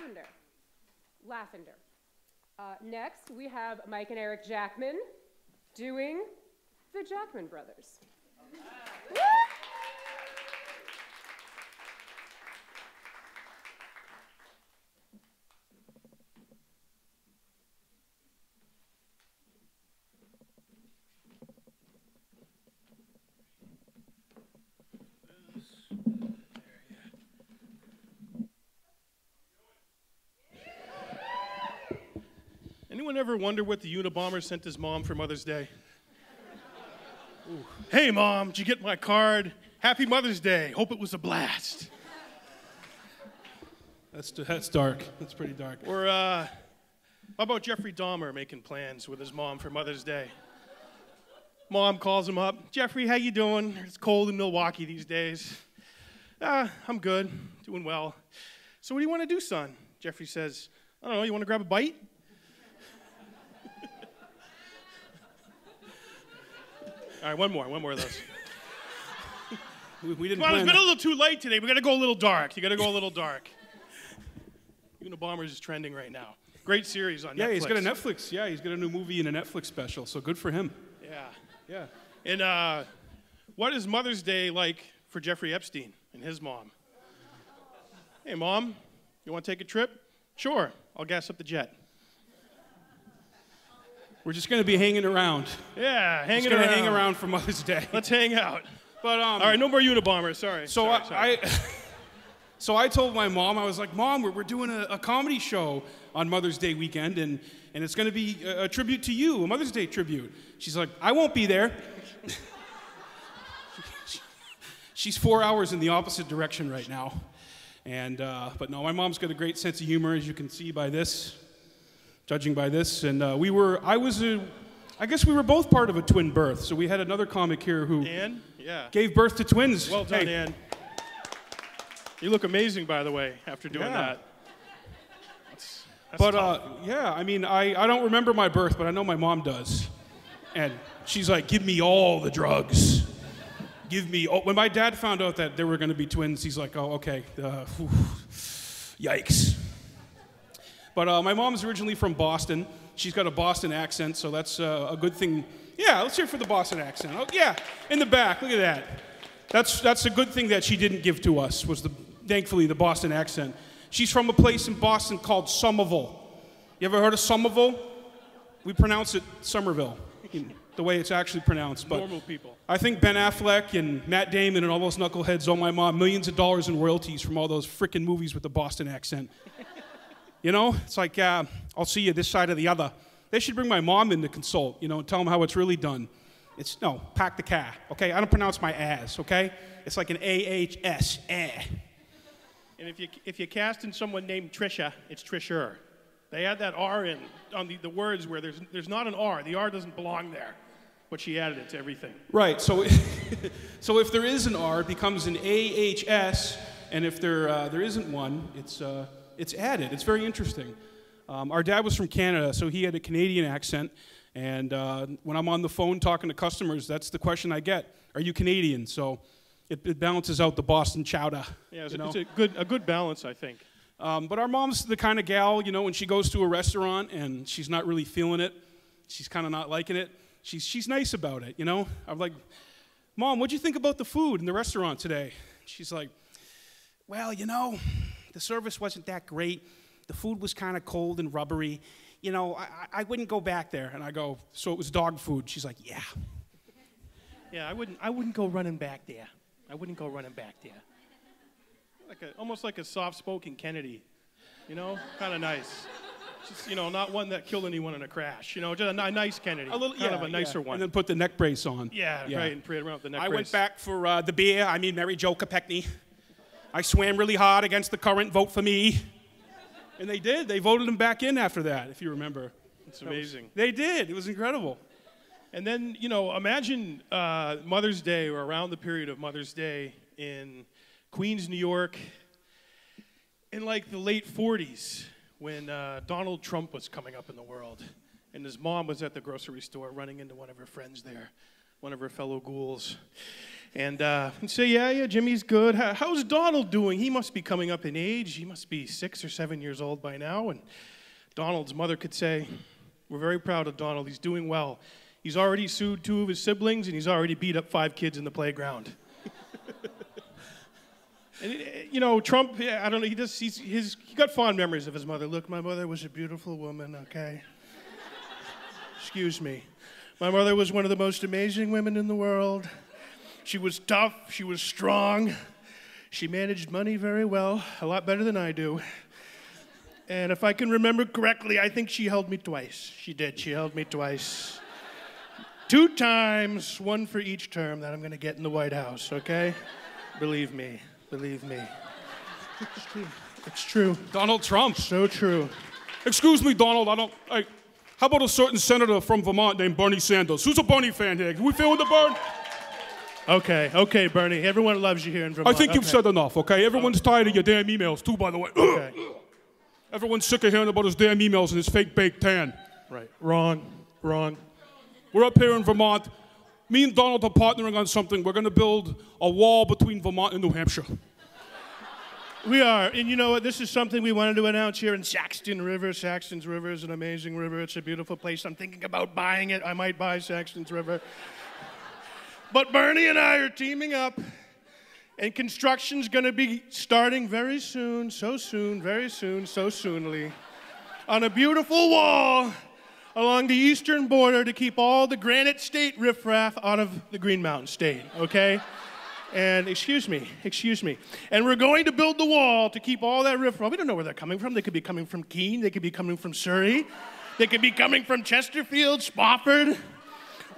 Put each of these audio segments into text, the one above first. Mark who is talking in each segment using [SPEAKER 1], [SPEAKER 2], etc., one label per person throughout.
[SPEAKER 1] lavender. Lavender. Uh, next, we have Mike and Eric Jackman doing the Jackman Brothers.
[SPEAKER 2] Anyone ever wonder what the Unabomber sent his mom for Mother's Day? Ooh. Hey, mom, did you get my card? Happy Mother's Day. Hope it was a blast.
[SPEAKER 3] That's, that's dark. That's pretty dark.
[SPEAKER 2] Or, uh, how about Jeffrey Dahmer making plans with his mom for Mother's Day? Mom calls him up. Jeffrey, how you doing? It's cold in Milwaukee these days. Ah, I'm good, doing well. So what do you want to do, son? Jeffrey says, I don't know, you want to grab a bite? All right, one more, one more of those.
[SPEAKER 3] We, we didn't
[SPEAKER 2] Come on, it's been a little too late today. We got to go a little dark. You got to go a little dark. Unabomber is trending right now. Great series on Netflix.
[SPEAKER 3] Yeah,
[SPEAKER 2] Netflix.
[SPEAKER 3] he's got a Netflix. Yeah, he's got a new movie and a Netflix special. So good for him.
[SPEAKER 2] Yeah.
[SPEAKER 3] Yeah.
[SPEAKER 2] And uh, what is Mother's Day like for Jeffrey Epstein and his mom? Hey, mom, you want to take a trip? Sure, I'll gas up the jet.
[SPEAKER 3] We're just going to be hanging around.
[SPEAKER 2] Yeah,
[SPEAKER 3] Just
[SPEAKER 2] hanging
[SPEAKER 3] going
[SPEAKER 2] around.
[SPEAKER 3] hang around for Mother's Day.
[SPEAKER 2] Let's hang out.
[SPEAKER 3] But um,
[SPEAKER 2] All right, no more Unabomber. Sorry.
[SPEAKER 3] So
[SPEAKER 2] sorry,
[SPEAKER 3] I,
[SPEAKER 2] sorry.
[SPEAKER 3] I so I told my mom, I was like, Mom, we're, we're doing a, a comedy show on Mother's Day weekend, and, and it's going to be a, a tribute to you, a Mother's Day tribute. She's like, I won't be there. She's four hours in the opposite direction right now. And, uh, but no, my mom's got a great sense of humor, as you can see by this, judging by this. And uh, we were, I was a, I guess we were both part of a twin birth. So we had another comic here who
[SPEAKER 2] Ann? Yeah.
[SPEAKER 3] gave birth to twins.
[SPEAKER 2] Well done,
[SPEAKER 3] Hey,
[SPEAKER 2] Ann. You look amazing, by the way, after doing
[SPEAKER 3] Yeah.
[SPEAKER 2] that. That's, that's
[SPEAKER 3] But uh, yeah, I mean, I, I don't remember my birth, but I know my mom does. And she's like, give me all the drugs. Give me all. When my dad found out that there were going to be twins, he's like, oh, okay. Uh, whew, yikes. But uh, my mom's originally from Boston. She's got a Boston accent, so that's uh, a good thing. Yeah, let's hear for the Boston accent. Oh, yeah, in the back. Look at that. That's, that's a good thing that she didn't give to us, was the, thankfully the Boston accent. She's from a place in Boston called Somerville. You ever heard of Somerville? We pronounce it Somerville, the way it's actually pronounced. But
[SPEAKER 2] Normal people.
[SPEAKER 3] I think Ben Affleck and Matt Damon and all those knuckleheads owe my mom millions of dollars in royalties from all those freaking movies with the Boston accent. You know, it's like, uh, I'll see you this side or the other. They should bring my mom in to consult, you know, and tell them how it's really done. It's, no, pack the car, okay? I don't pronounce my ass, okay? It's like an A-H-S, eh.
[SPEAKER 2] And if you if you cast in someone named Trisha, it's Trisher. They add that R in on the, the words where there's there's not an R. The R doesn't belong there, but she added it to everything.
[SPEAKER 3] Right. So, so if there is an R, it becomes an AHS, and if there uh, there isn't one, it's uh, it's added. It's very interesting. Um, our dad was from Canada, so he had a Canadian accent. And uh, when I'm on the phone talking to customers, that's the question I get: Are you Canadian? So it, it balances out the Boston chowder.
[SPEAKER 2] Yeah, it's,
[SPEAKER 3] you
[SPEAKER 2] a,
[SPEAKER 3] know?
[SPEAKER 2] it's a good a good balance, I think.
[SPEAKER 3] Um, but our mom's the kind of gal, you know, when she goes to a restaurant and she's not really feeling it, she's kind of not liking it. She's she's nice about it, you know. I'm like, Mom, what'd you think about the food in the restaurant today? She's like, Well, you know, the service wasn't that great. The food was kind of cold and rubbery. You know, I, I- I wouldn't go back there. And I go, So it was dog food. She's like, Yeah.
[SPEAKER 2] Yeah, I wouldn't I wouldn't go running back there. I wouldn't go running back there. Like a almost like a soft-spoken Kennedy, you know, kind of nice. Just you know, not one that killed anyone in a crash. You know, just a ni- nice Kennedy,
[SPEAKER 3] A little,
[SPEAKER 2] kind
[SPEAKER 3] yeah,
[SPEAKER 2] of a nicer
[SPEAKER 3] yeah.
[SPEAKER 2] one.
[SPEAKER 3] And then put the neck brace on.
[SPEAKER 2] yeah, right, and parade around the neck
[SPEAKER 3] I
[SPEAKER 2] brace.
[SPEAKER 3] went back for uh, the beer. I mean, Mary Jo Kopechne. I swam really hard against the current. Vote for me. And they did. They voted him back in after that, if you remember.
[SPEAKER 2] It's amazing.
[SPEAKER 3] They did. It was incredible.
[SPEAKER 2] And then, you know, imagine uh, Mother's Day or around the period of Mother's Day in Queens, New York, in like the late 40s when uh, Donald Trump was coming up in the world. And his mom was at the grocery store running into one of her friends there, one of her fellow ghouls. And, uh, and say, yeah, yeah, Jimmy's good. How, how's Donald doing? He must be coming up in age. He must be six or seven years old by now. And Donald's mother could say, we're very proud of Donald. He's doing well. He's already sued two of his siblings, and he's already beat up five kids in the playground. and, you know, Trump, I don't know, he just, he's, his, he got fond memories of his mother. Look, my mother was a beautiful woman, okay? Excuse me. My mother was one of the most amazing women in the world. She was tough, she was strong, she managed money very well, a lot better than I do. And if I can remember correctly, I think she held me twice. She did, she held me twice. Two times, one for each term that I'm going to get in the White House, okay? Believe me, believe me. It's true. It's true.
[SPEAKER 3] Donald Trump.
[SPEAKER 2] So true.
[SPEAKER 3] Excuse me, Donald. I don't. I, how about a certain senator from Vermont named Bernie Sanders? Who's a Bernie fan here? Can we feel with the burn?
[SPEAKER 2] Okay, okay, Bernie. Everyone loves you here in Vermont.
[SPEAKER 3] I think you've
[SPEAKER 2] Okay.
[SPEAKER 3] said enough, okay? Everyone's oh. tired of your damn emails, too, by the way.
[SPEAKER 2] Okay.
[SPEAKER 3] Everyone's sick of hearing about his damn emails and his fake baked tan.
[SPEAKER 2] Right. Wrong. Wrong.
[SPEAKER 3] We're up here in Vermont. Me and Donald are partnering on something. We're going to build a wall between Vermont and New Hampshire.
[SPEAKER 2] We are, and you know what? This is something we wanted to announce here in Saxton River. Saxton's River is an amazing river. It's a beautiful place. I'm thinking about buying it. I might buy Saxton's River. But Bernie and I are teaming up, and construction's to be starting very soon, so soon, very soon, so soonly, on a beautiful wall along the eastern border to keep all the Granite State riffraff out of the Green Mountain State, okay? And excuse me, excuse me. And we're going to build the wall to keep all that riffraff. We don't know where they're coming from. They could be coming from Keene. They could be coming from Surry. They could be coming from Chesterfield, Spofford,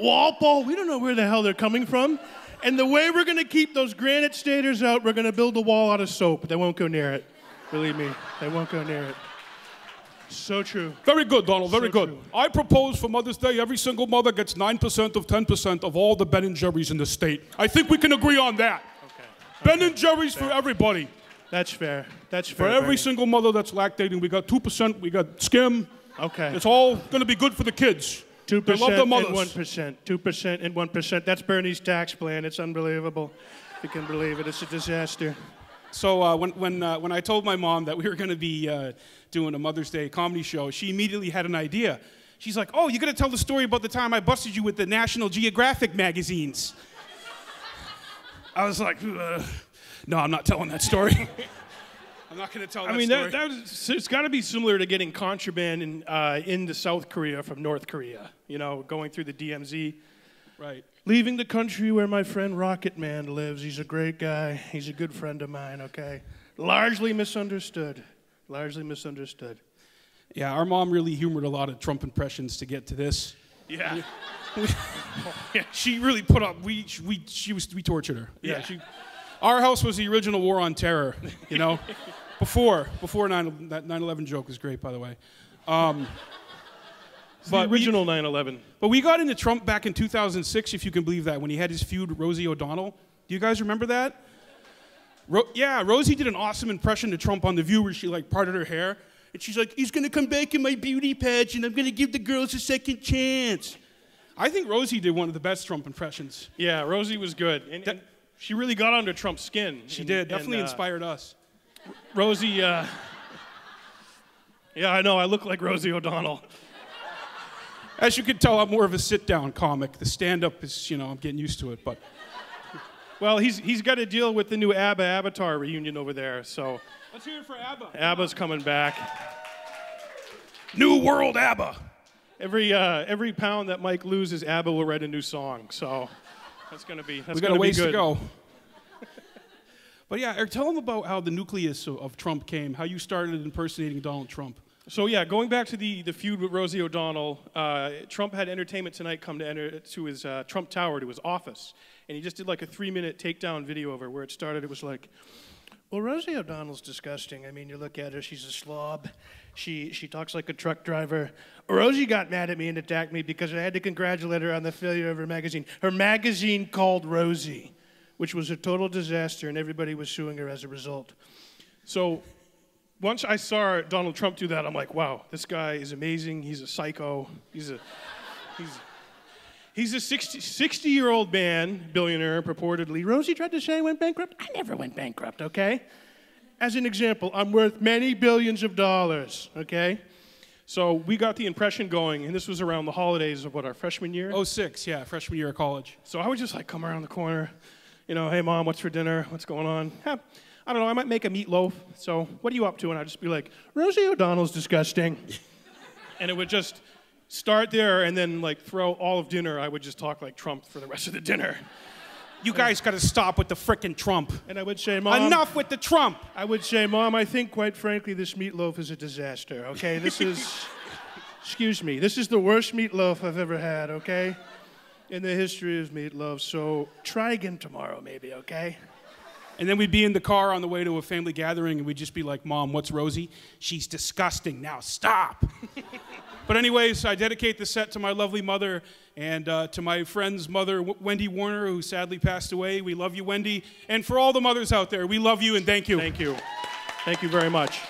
[SPEAKER 2] Walpole. We don't know where the hell they're coming from. And the way we're going to keep those granite staters out, we're going to build a wall out of soap. They won't go near it. Believe me, they won't go near it. So true.
[SPEAKER 3] Very good, Donald. Very
[SPEAKER 2] So
[SPEAKER 3] good.
[SPEAKER 2] true.
[SPEAKER 3] I propose for Mother's Day, every single mother gets 9% of 10% of all the Ben and Jerry's in the state. I think we can agree on that.
[SPEAKER 2] Okay.
[SPEAKER 3] Ben and Jerry's for everybody.
[SPEAKER 2] That's fair. That's fair.
[SPEAKER 3] For every
[SPEAKER 2] Bernie.
[SPEAKER 3] single mother that's lactating, we got 2%, we got skim.
[SPEAKER 2] Okay.
[SPEAKER 3] It's all going to be good for the kids.
[SPEAKER 2] Two
[SPEAKER 3] They love
[SPEAKER 2] percent and one percent. Two percent and one percent. That's Bernie's tax plan. It's unbelievable. If you can believe it, it's a disaster.
[SPEAKER 3] So uh, when, when, uh, when I told my mom that we were going to be uh, doing a Mother's Day comedy show, she immediately had an idea. She's like, "Oh, you're going to tell the story about the time I busted you with the National Geographic magazines." I was like, uh, "No, I'm not telling that story. I'm not going to tell that
[SPEAKER 2] I mean,
[SPEAKER 3] story."
[SPEAKER 2] that, that was, it's got to be similar to getting contraband in, uh, into South Korea from North Korea. You know, going through the DMZ,
[SPEAKER 3] right.
[SPEAKER 2] leaving the country where my friend Rocket Man lives. He's a great guy. He's a good friend of mine. Okay, largely misunderstood. Largely misunderstood.
[SPEAKER 3] Yeah, our mom really humored a lot of Trump impressions to get to this.
[SPEAKER 2] Yeah. yeah.
[SPEAKER 3] She really put up. We we she was we tortured her. Yeah.
[SPEAKER 2] Yeah.
[SPEAKER 3] She, our house was the original war on terror. You know, before before 9 that 9/11 joke was great by the way. Um,
[SPEAKER 2] the
[SPEAKER 3] but we-
[SPEAKER 2] original 9/11.
[SPEAKER 3] but we got into Trump back in 2006, if you can believe that, when he had his feud with Rosie O'Donnell. Do you guys remember that? Ro- yeah, Rosie did an awesome impression of Trump on The View where she like parted her hair. And she's like, he's gonna come back in my beauty pageant. And I'm gonna give the girls a second chance. I think Rosie did one of the best Trump impressions.
[SPEAKER 2] Yeah, Rosie was good. And, and she really got under Trump's skin.
[SPEAKER 3] She
[SPEAKER 2] And-
[SPEAKER 3] did.
[SPEAKER 2] and,
[SPEAKER 3] Definitely
[SPEAKER 2] uh,
[SPEAKER 3] inspired us.
[SPEAKER 2] Rosie, uh, yeah, I know. I look like Rosie O'Donnell.
[SPEAKER 3] As you can tell, I'm more of a sit down comic. The stand up is, you know, I'm getting used to it. But
[SPEAKER 2] Well, he's, he's got to deal with the new ABBA Avatar reunion over there. So
[SPEAKER 3] let's hear it for ABBA.
[SPEAKER 2] ABBA's coming back.
[SPEAKER 3] New World ABBA.
[SPEAKER 2] Every, uh, every pound that Mike loses, ABBA will write a new song. So that's going to be that's
[SPEAKER 3] we got a ways to go. but yeah, Eric, tell them about how the nucleus of, of Trump came, how you started impersonating Donald Trump.
[SPEAKER 2] So yeah, going back to the, the feud with Rosie O'Donnell, uh, Trump had Entertainment Tonight come to enter to his uh, Trump Tower to his office, and he just did like a three minute takedown video of her where it started. It was like, "Well, Rosie O'Donnell's disgusting. I mean, you look at her; she's a slob. She she talks like a truck driver. Rosie got mad at me and attacked me because I had to congratulate her on the failure of her magazine. Her magazine called Rosie, which was a total disaster, and everybody was suing her as a result. So once I saw Donald Trump do that, I'm like, wow, this guy is amazing. He's a psycho. He's a he's He's a 60, 60 year old man, billionaire, purportedly. Rosie tried to say I went bankrupt. I never went bankrupt, okay? As an example, I'm worth many billions of dollars, okay? So we got the impression going, and this was around the holidays of what, our freshman year?
[SPEAKER 3] Oh six, yeah, freshman year of college.
[SPEAKER 2] So I would just like come around the corner, you know, hey mom, what's for dinner? What's going on? Huh, I don't know, I might make a meatloaf. So what are you up to? And I'd just be like, Rosie O'Donnell's disgusting. and it would just start there, and then like throw all of dinner, I would just talk like Trump for the rest of the dinner.
[SPEAKER 3] You guys got to stop with the frickin' Trump.
[SPEAKER 2] And I would say, Mom,
[SPEAKER 3] Enough with the Trump.
[SPEAKER 2] I would say, Mom, I think quite frankly this meatloaf is a disaster, okay? This is, excuse me, this is the worst meatloaf I've ever had, okay? In the history of meatloaf, so try again tomorrow, maybe, okay?
[SPEAKER 3] And then we'd be in the car on the way to a family gathering, and we'd just be like, Mom, what's Rosie? She's disgusting. Now stop. but, anyways, I dedicate the set to my lovely mother and uh, to my friend's mother, w- Wendy Warner, who sadly passed away. We love you, Wendy. And for all the mothers out there, we love you and thank you.
[SPEAKER 2] Thank you. Thank you very much.